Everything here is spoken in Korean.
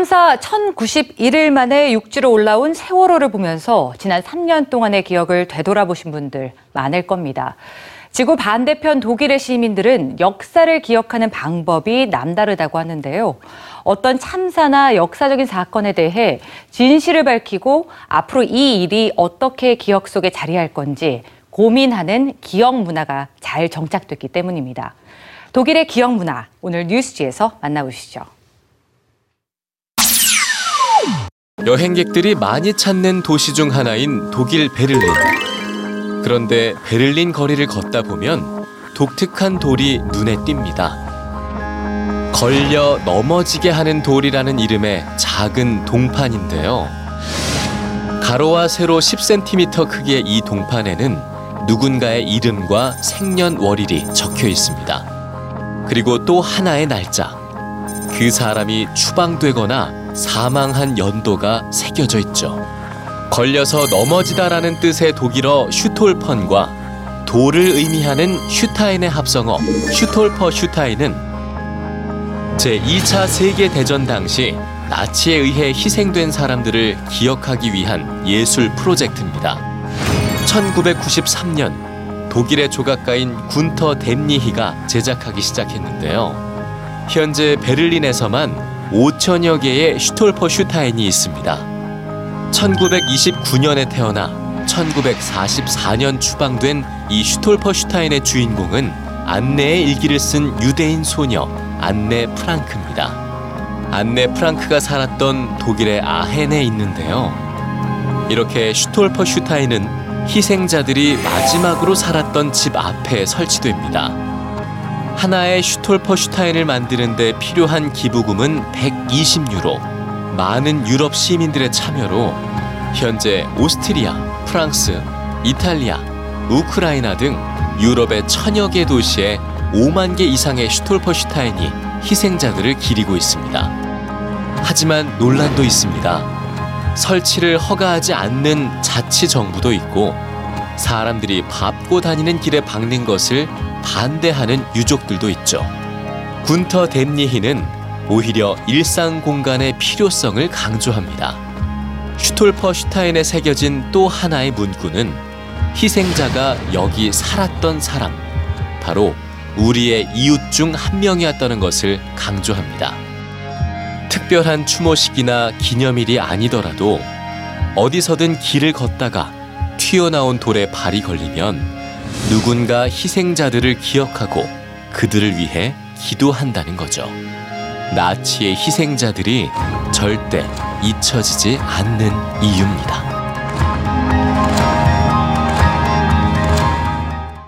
참사 1091일 만에 육지로 올라온 세월호를 보면서 지난 3년 동안의 기억을 되돌아보신 분들 많을 겁니다. 지구 반대편 독일의 시민들은 역사를 기억하는 방법이 남다르다고 하는데요. 어떤 참사나 역사적인 사건에 대해 진실을 밝히고 앞으로 이 일이 어떻게 기억 속에 자리할 건지 고민하는 기억 문화가 잘 정착됐기 때문입니다. 독일의 기억 문화, 오늘 뉴스지에서 만나보시죠. 여행객들이 많이 찾는 도시 중 하나인 독일 베를린. 그런데 베를린 거리를 걷다 보면 독특한 돌이 눈에 띕니다. 걸려 넘어지게 하는 돌이라는 이름의 작은 동판인데요. 가로와 세로 10cm 크기의 이 동판에는 누군가의 이름과 생년월일이 적혀 있습니다. 그리고 또 하나의 날짜. 그 사람이 추방되거나 사망한 연도가 새겨져 있죠. 걸려서 넘어지다라는 뜻의 독일어 슈톨펀과 돌을 의미하는 슈타인의 합성어 슈톨퍼 슈타인은 제2차 세계 대전 당시 나치에 의해 희생된 사람들을 기억하기 위한 예술 프로젝트입니다. 1993년 독일의 조각가인 군터 뎀니히가 제작하기 시작했는데요. 현재 베를린에서만 5천여 개의 슈톨퍼 슈타인이 있습니다. 1929년에 태어나 1944년 추방된 이 슈톨퍼 슈타인의 주인공은 안네의 일기를 쓴 유대인 소녀 안네 프랑크입니다. 안네 프랑크가 살았던 독일의 아헨에 있는데요. 이렇게 슈톨퍼 슈타인은 희생자들이 마지막으로 살았던 집 앞에 설치됩니다. 하나의 슈톨퍼 슈타인을 만드는데 필요한 기부금은 120유로. 많은 유럽 시민들의 참여로 현재 오스트리아, 프랑스, 이탈리아, 우크라이나 등 유럽의 천여 개 도시에 5만 개 이상의 슈톨퍼 슈타인이 희생자들을 기리고 있습니다. 하지만 논란도 있습니다. 설치를 허가하지 않는 자치 정부도 있고 사람들이 밟고 다니는 길에 박는 것을 반대하는 유족들도 있죠. 군터 뎀니히는 오히려 일상 공간의 필요성을 강조합니다. 슈톨퍼 슈타인에 새겨진 또 하나의 문구는 희생자가 여기 살았던 사람, 바로 우리의 이웃 중 한 명이었다는 것을 강조합니다. 특별한 추모식이나 기념일이 아니더라도 어디서든 길을 걷다가 튀어나온 돌에 발이 걸리면 누군가 희생자들을 기억하고 그들을 위해 기도한다는 거죠. 나치의 희생자들이 절대 잊혀지지 않는 이유입니다.